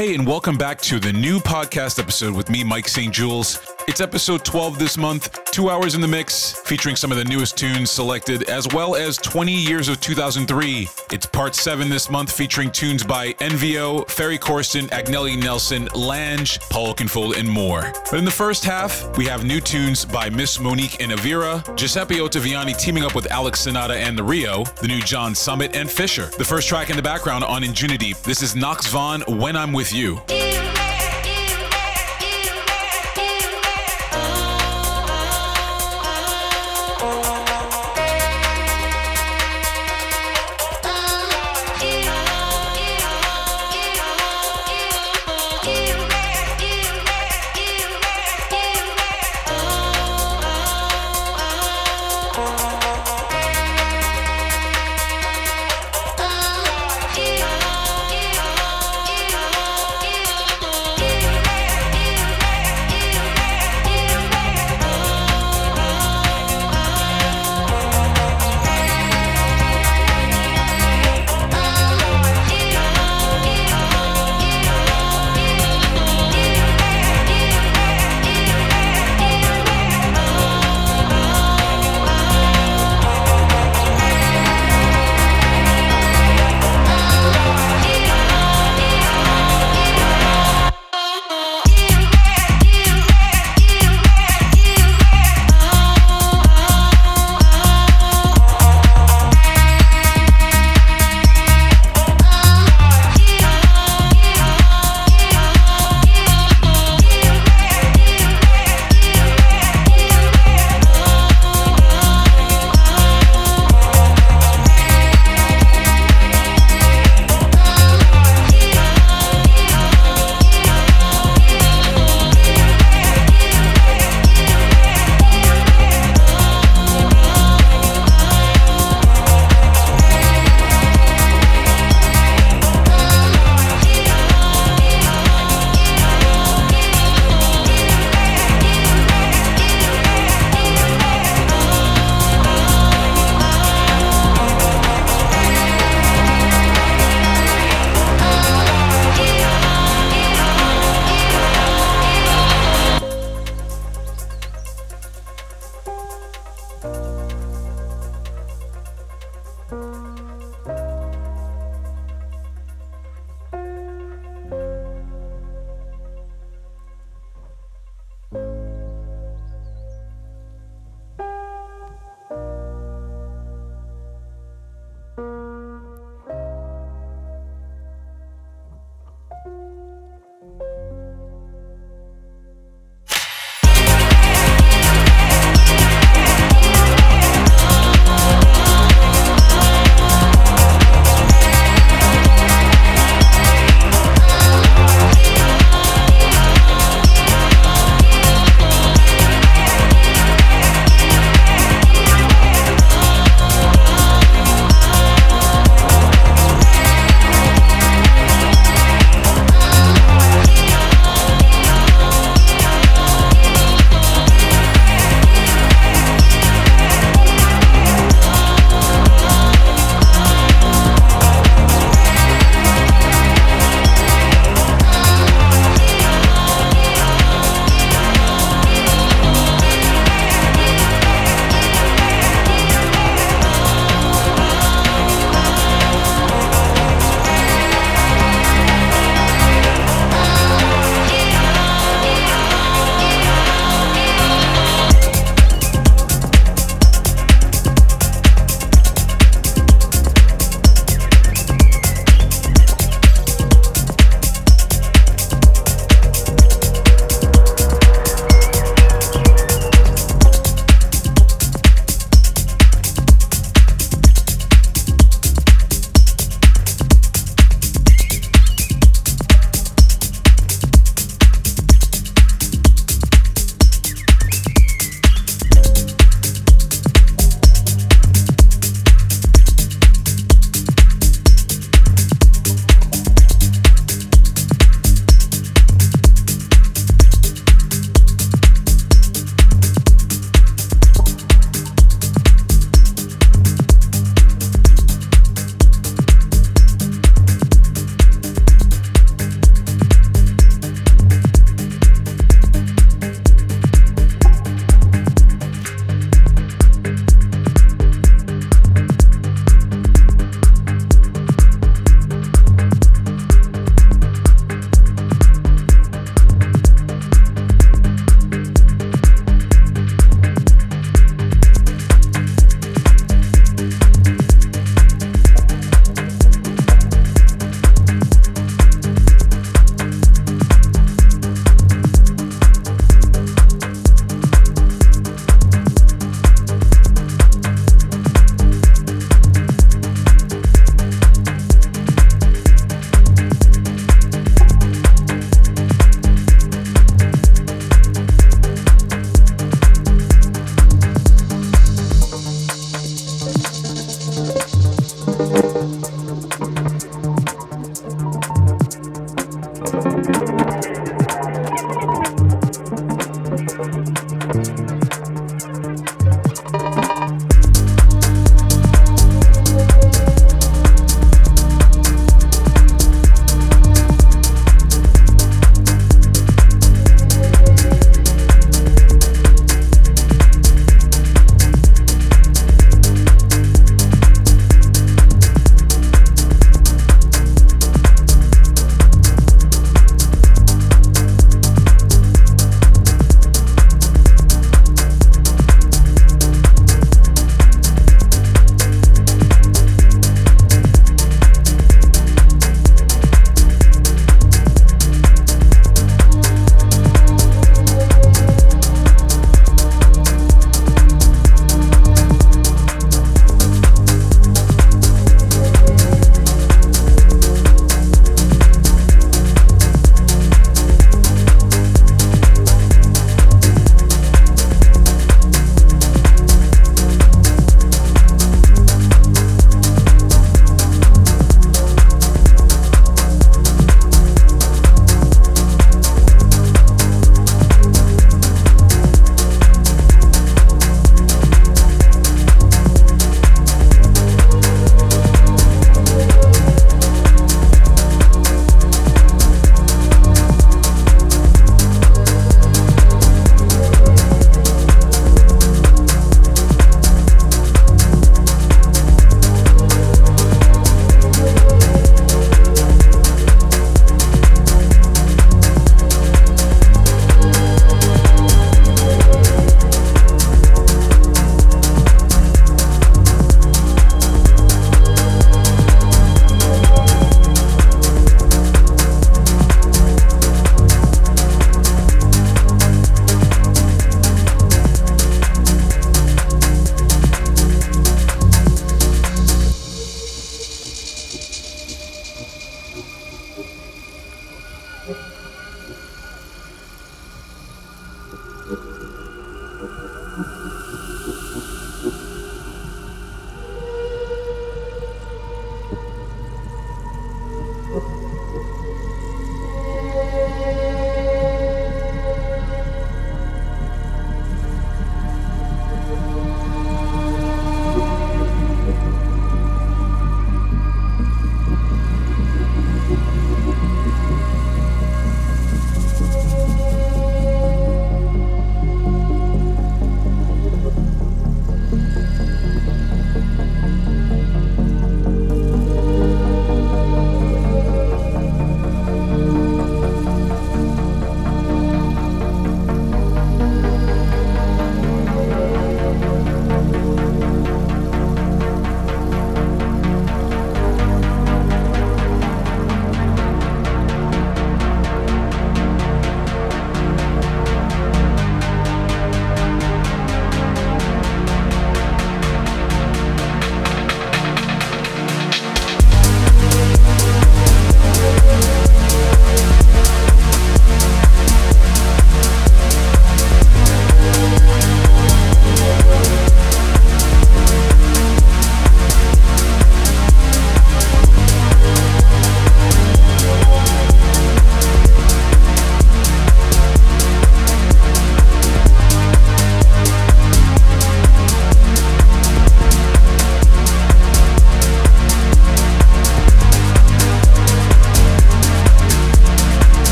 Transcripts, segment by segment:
Hey, and welcome back to the new podcast episode with me, Mike St. Jules. It's episode 12 this month, two hours in the mix, featuring some of the newest tunes selected, as well as 20 years of 2003. It's part seven this month, featuring tunes by Envio, Ferry Corsten, Agnelli Nelson, Lange, Paul Oakenfold, and more. But in the first half, we have new tunes by Miss Monique and Avira, Giuseppe Ottaviani teaming up with Alex Sonata and TheRio, the new John Summit, and Fisher. The first track in the background on Anjunadeep. This is Nox Vahn, When I'm With You.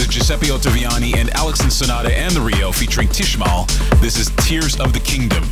is Giuseppe Ottaviani and Alex and Sonata and TheRio featuring Tishmal. This is Tears of the Kingdom.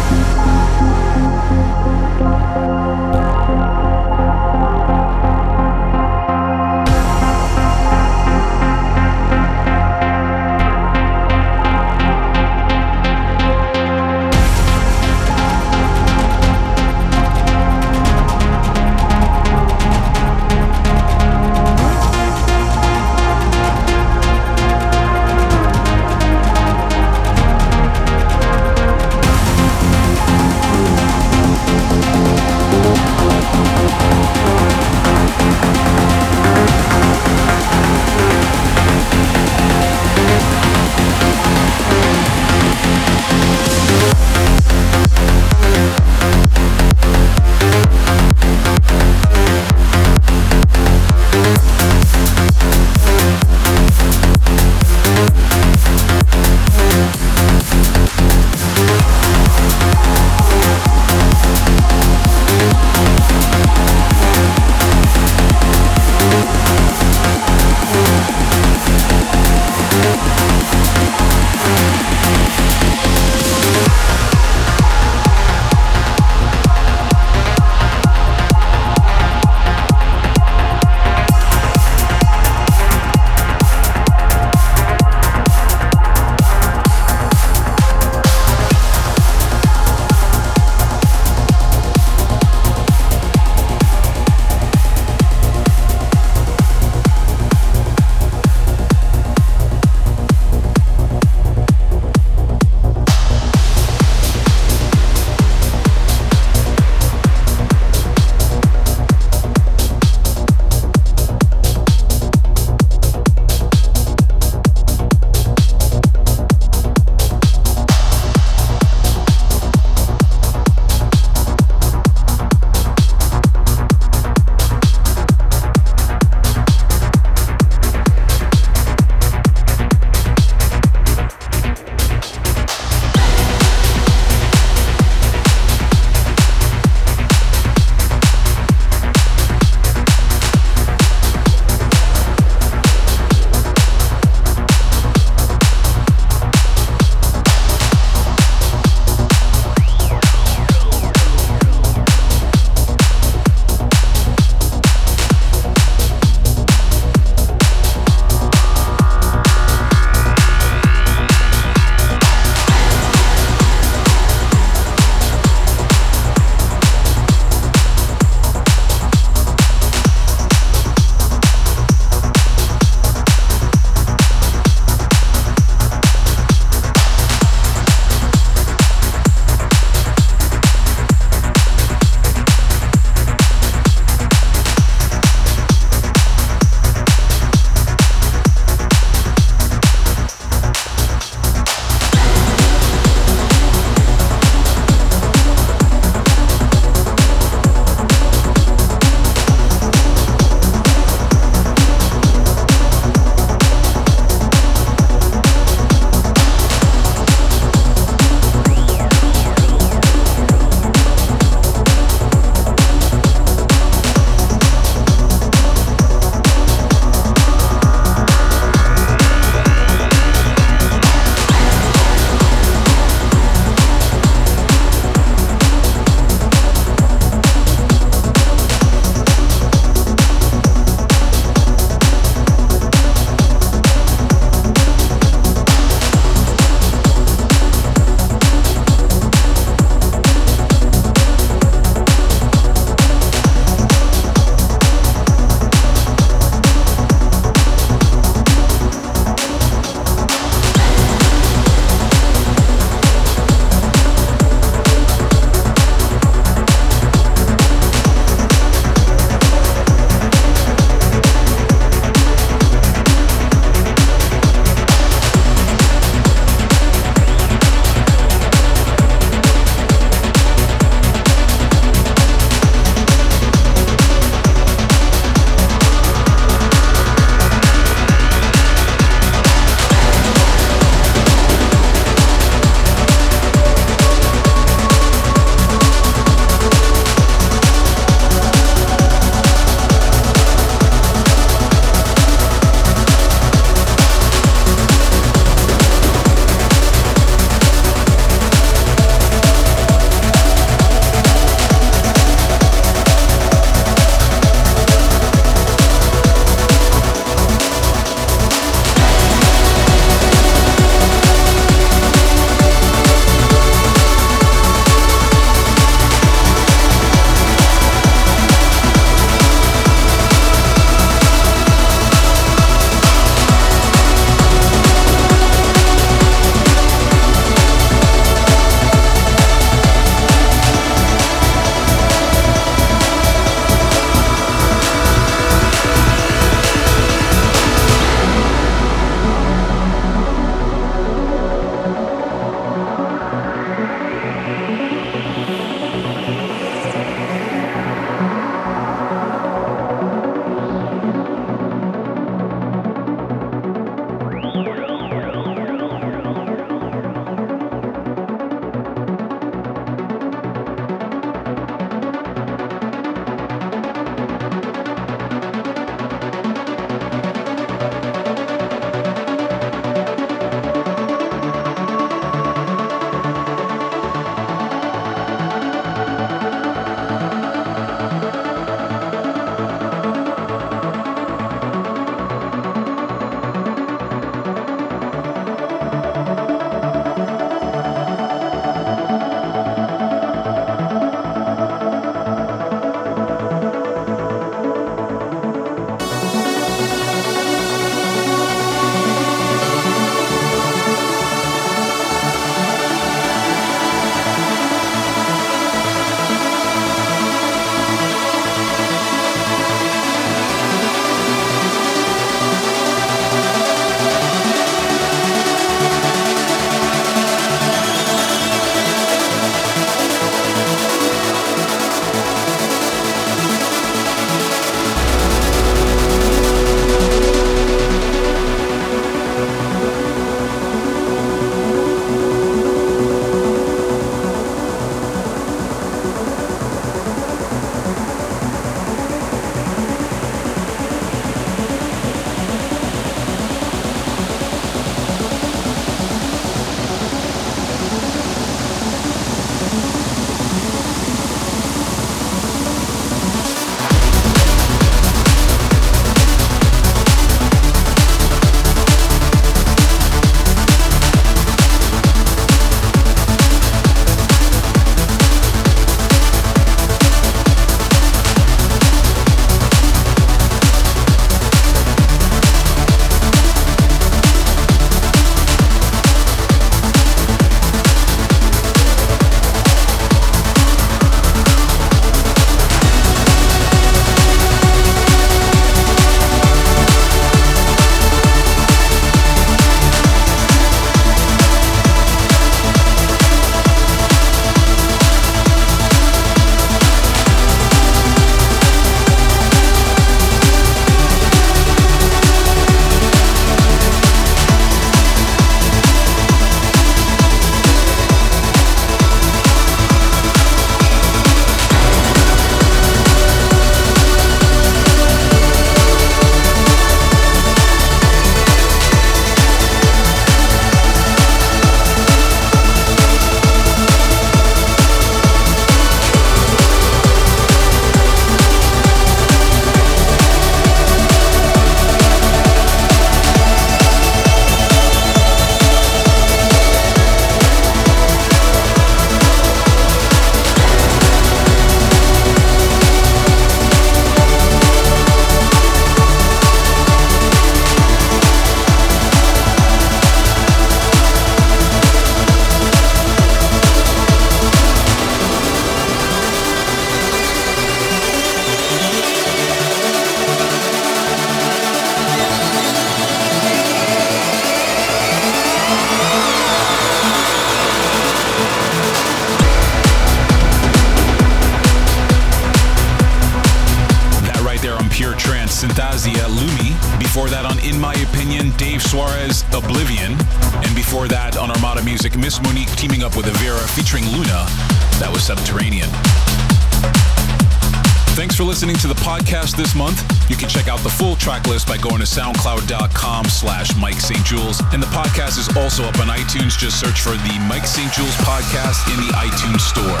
You can check out the full track list by going to soundcloud.com slash Mike Saint-Jules. And the podcast is also up on iTunes. Just search for the Mike Saint-Jules podcast in the iTunes store.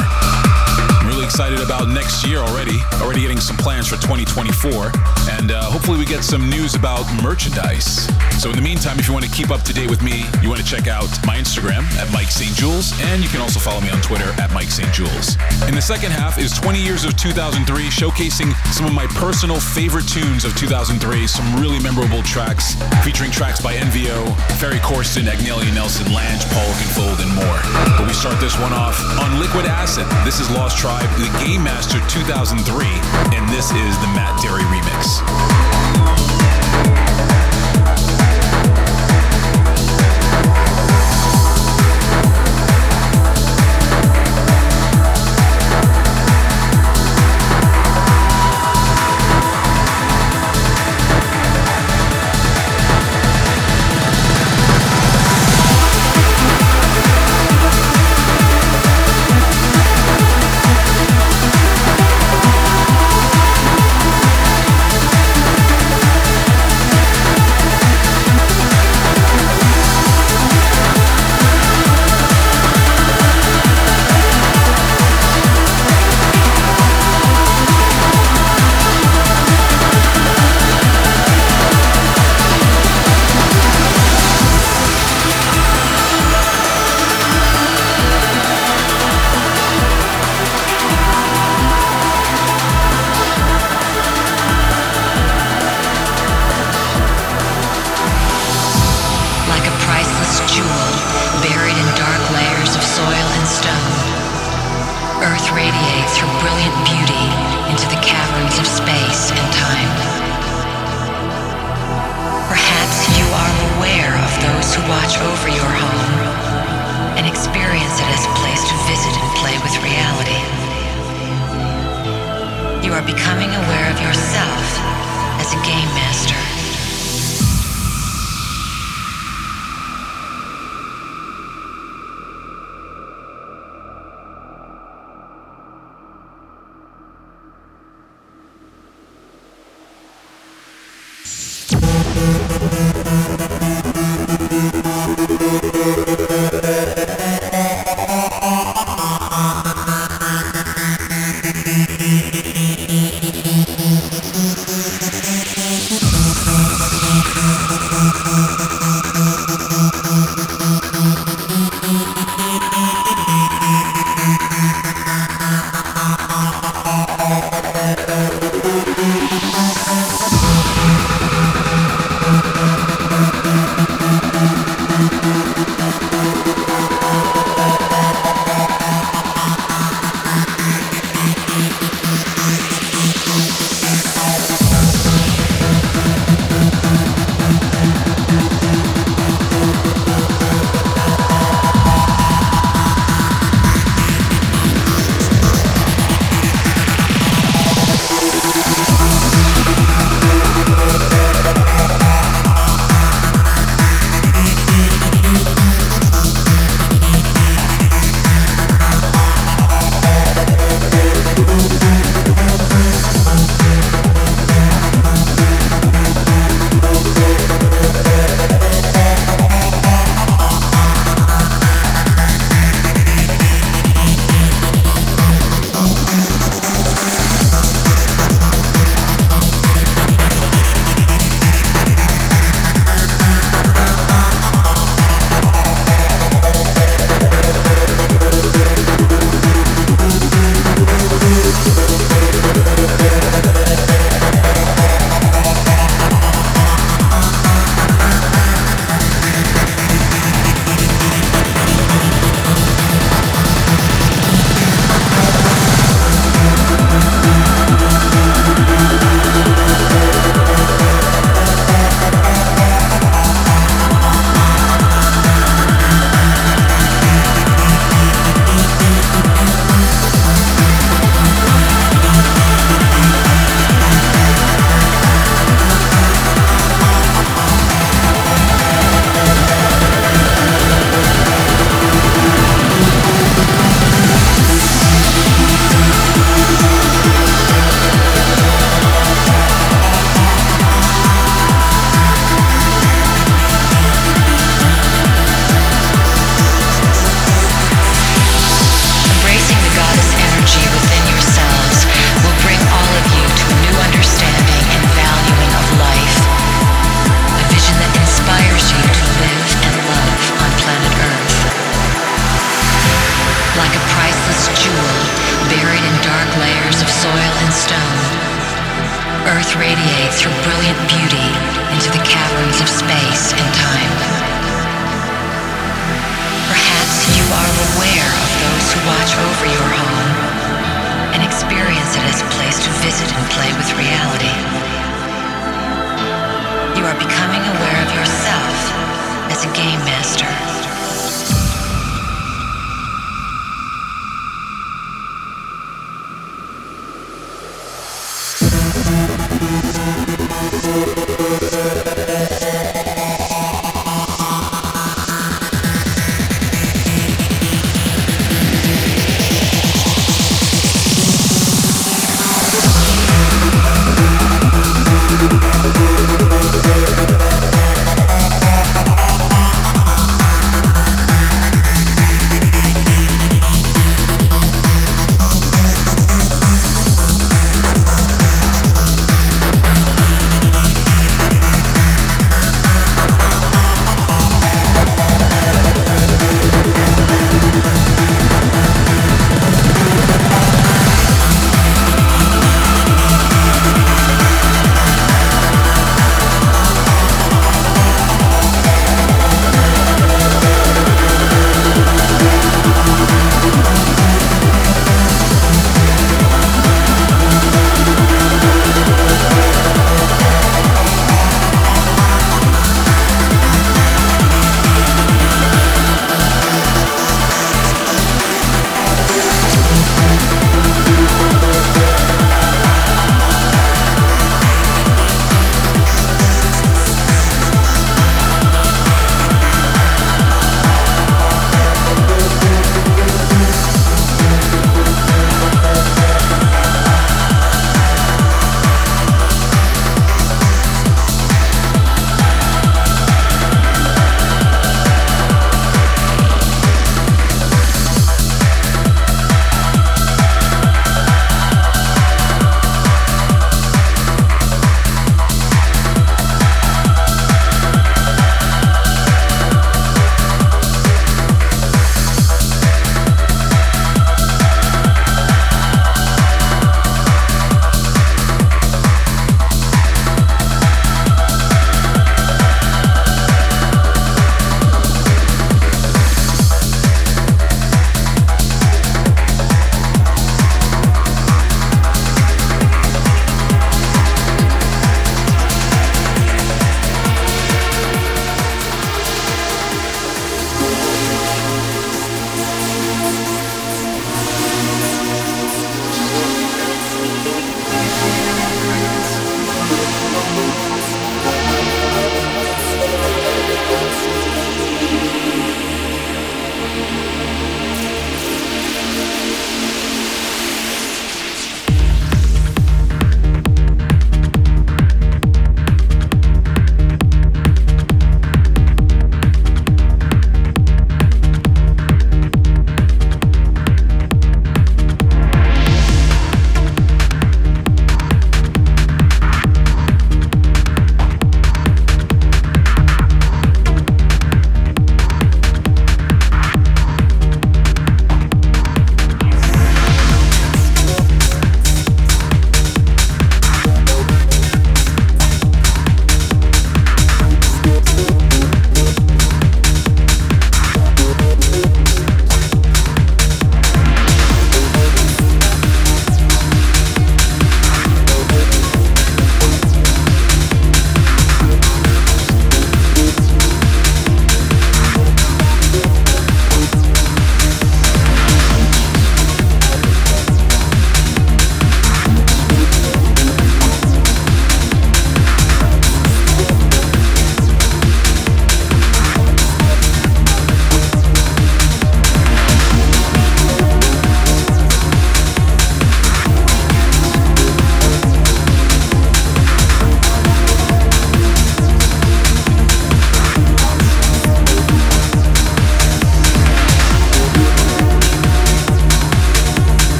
I'm really excited about next year already. Already getting some plans for 2024. And uh, hopefully we get some news about merchandise. So in the meantime, if you want to keep up to date with me, you want to check out my Instagram at Mike Saint-Jules. And you can also follow me on Twitter at Mike Saint-Jules. In the second half is 20 years of 2003, showcasing some of my personal favorite tunes of 2003, some really memorable tracks, featuring tracks by Envio, Ferry Corsten, Agnelli Nelson, Lange, Paul Oakenfold, and more. But we start this one off on Liquid Asset. This is Lost Tribe, the Game Master 2003, and this is the Matt Darey remix. Thank you.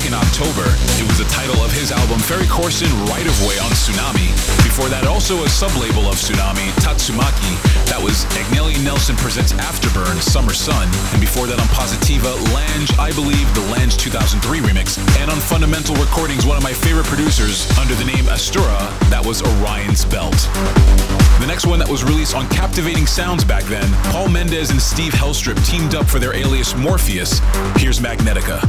Back in October. It was the title of his album Ferry Corsten Right of Way on Tsunami. Before that, also a sub-label of Tsunami, Tatsumaki. That was Agnelli Nelson Presents Afterburn, Summer Sun. And before that on Positiva, Lange, I Believe, the Lange 2003 remix. And on Fundamental Recordings, one of my favorite producers, under the name Astura, that was Orion's Belt. The next one that was released on Captivating Sounds back then, Paul Mendes and Steve Hellstrip teamed up for their alias Morpheus. Here's Magnetica.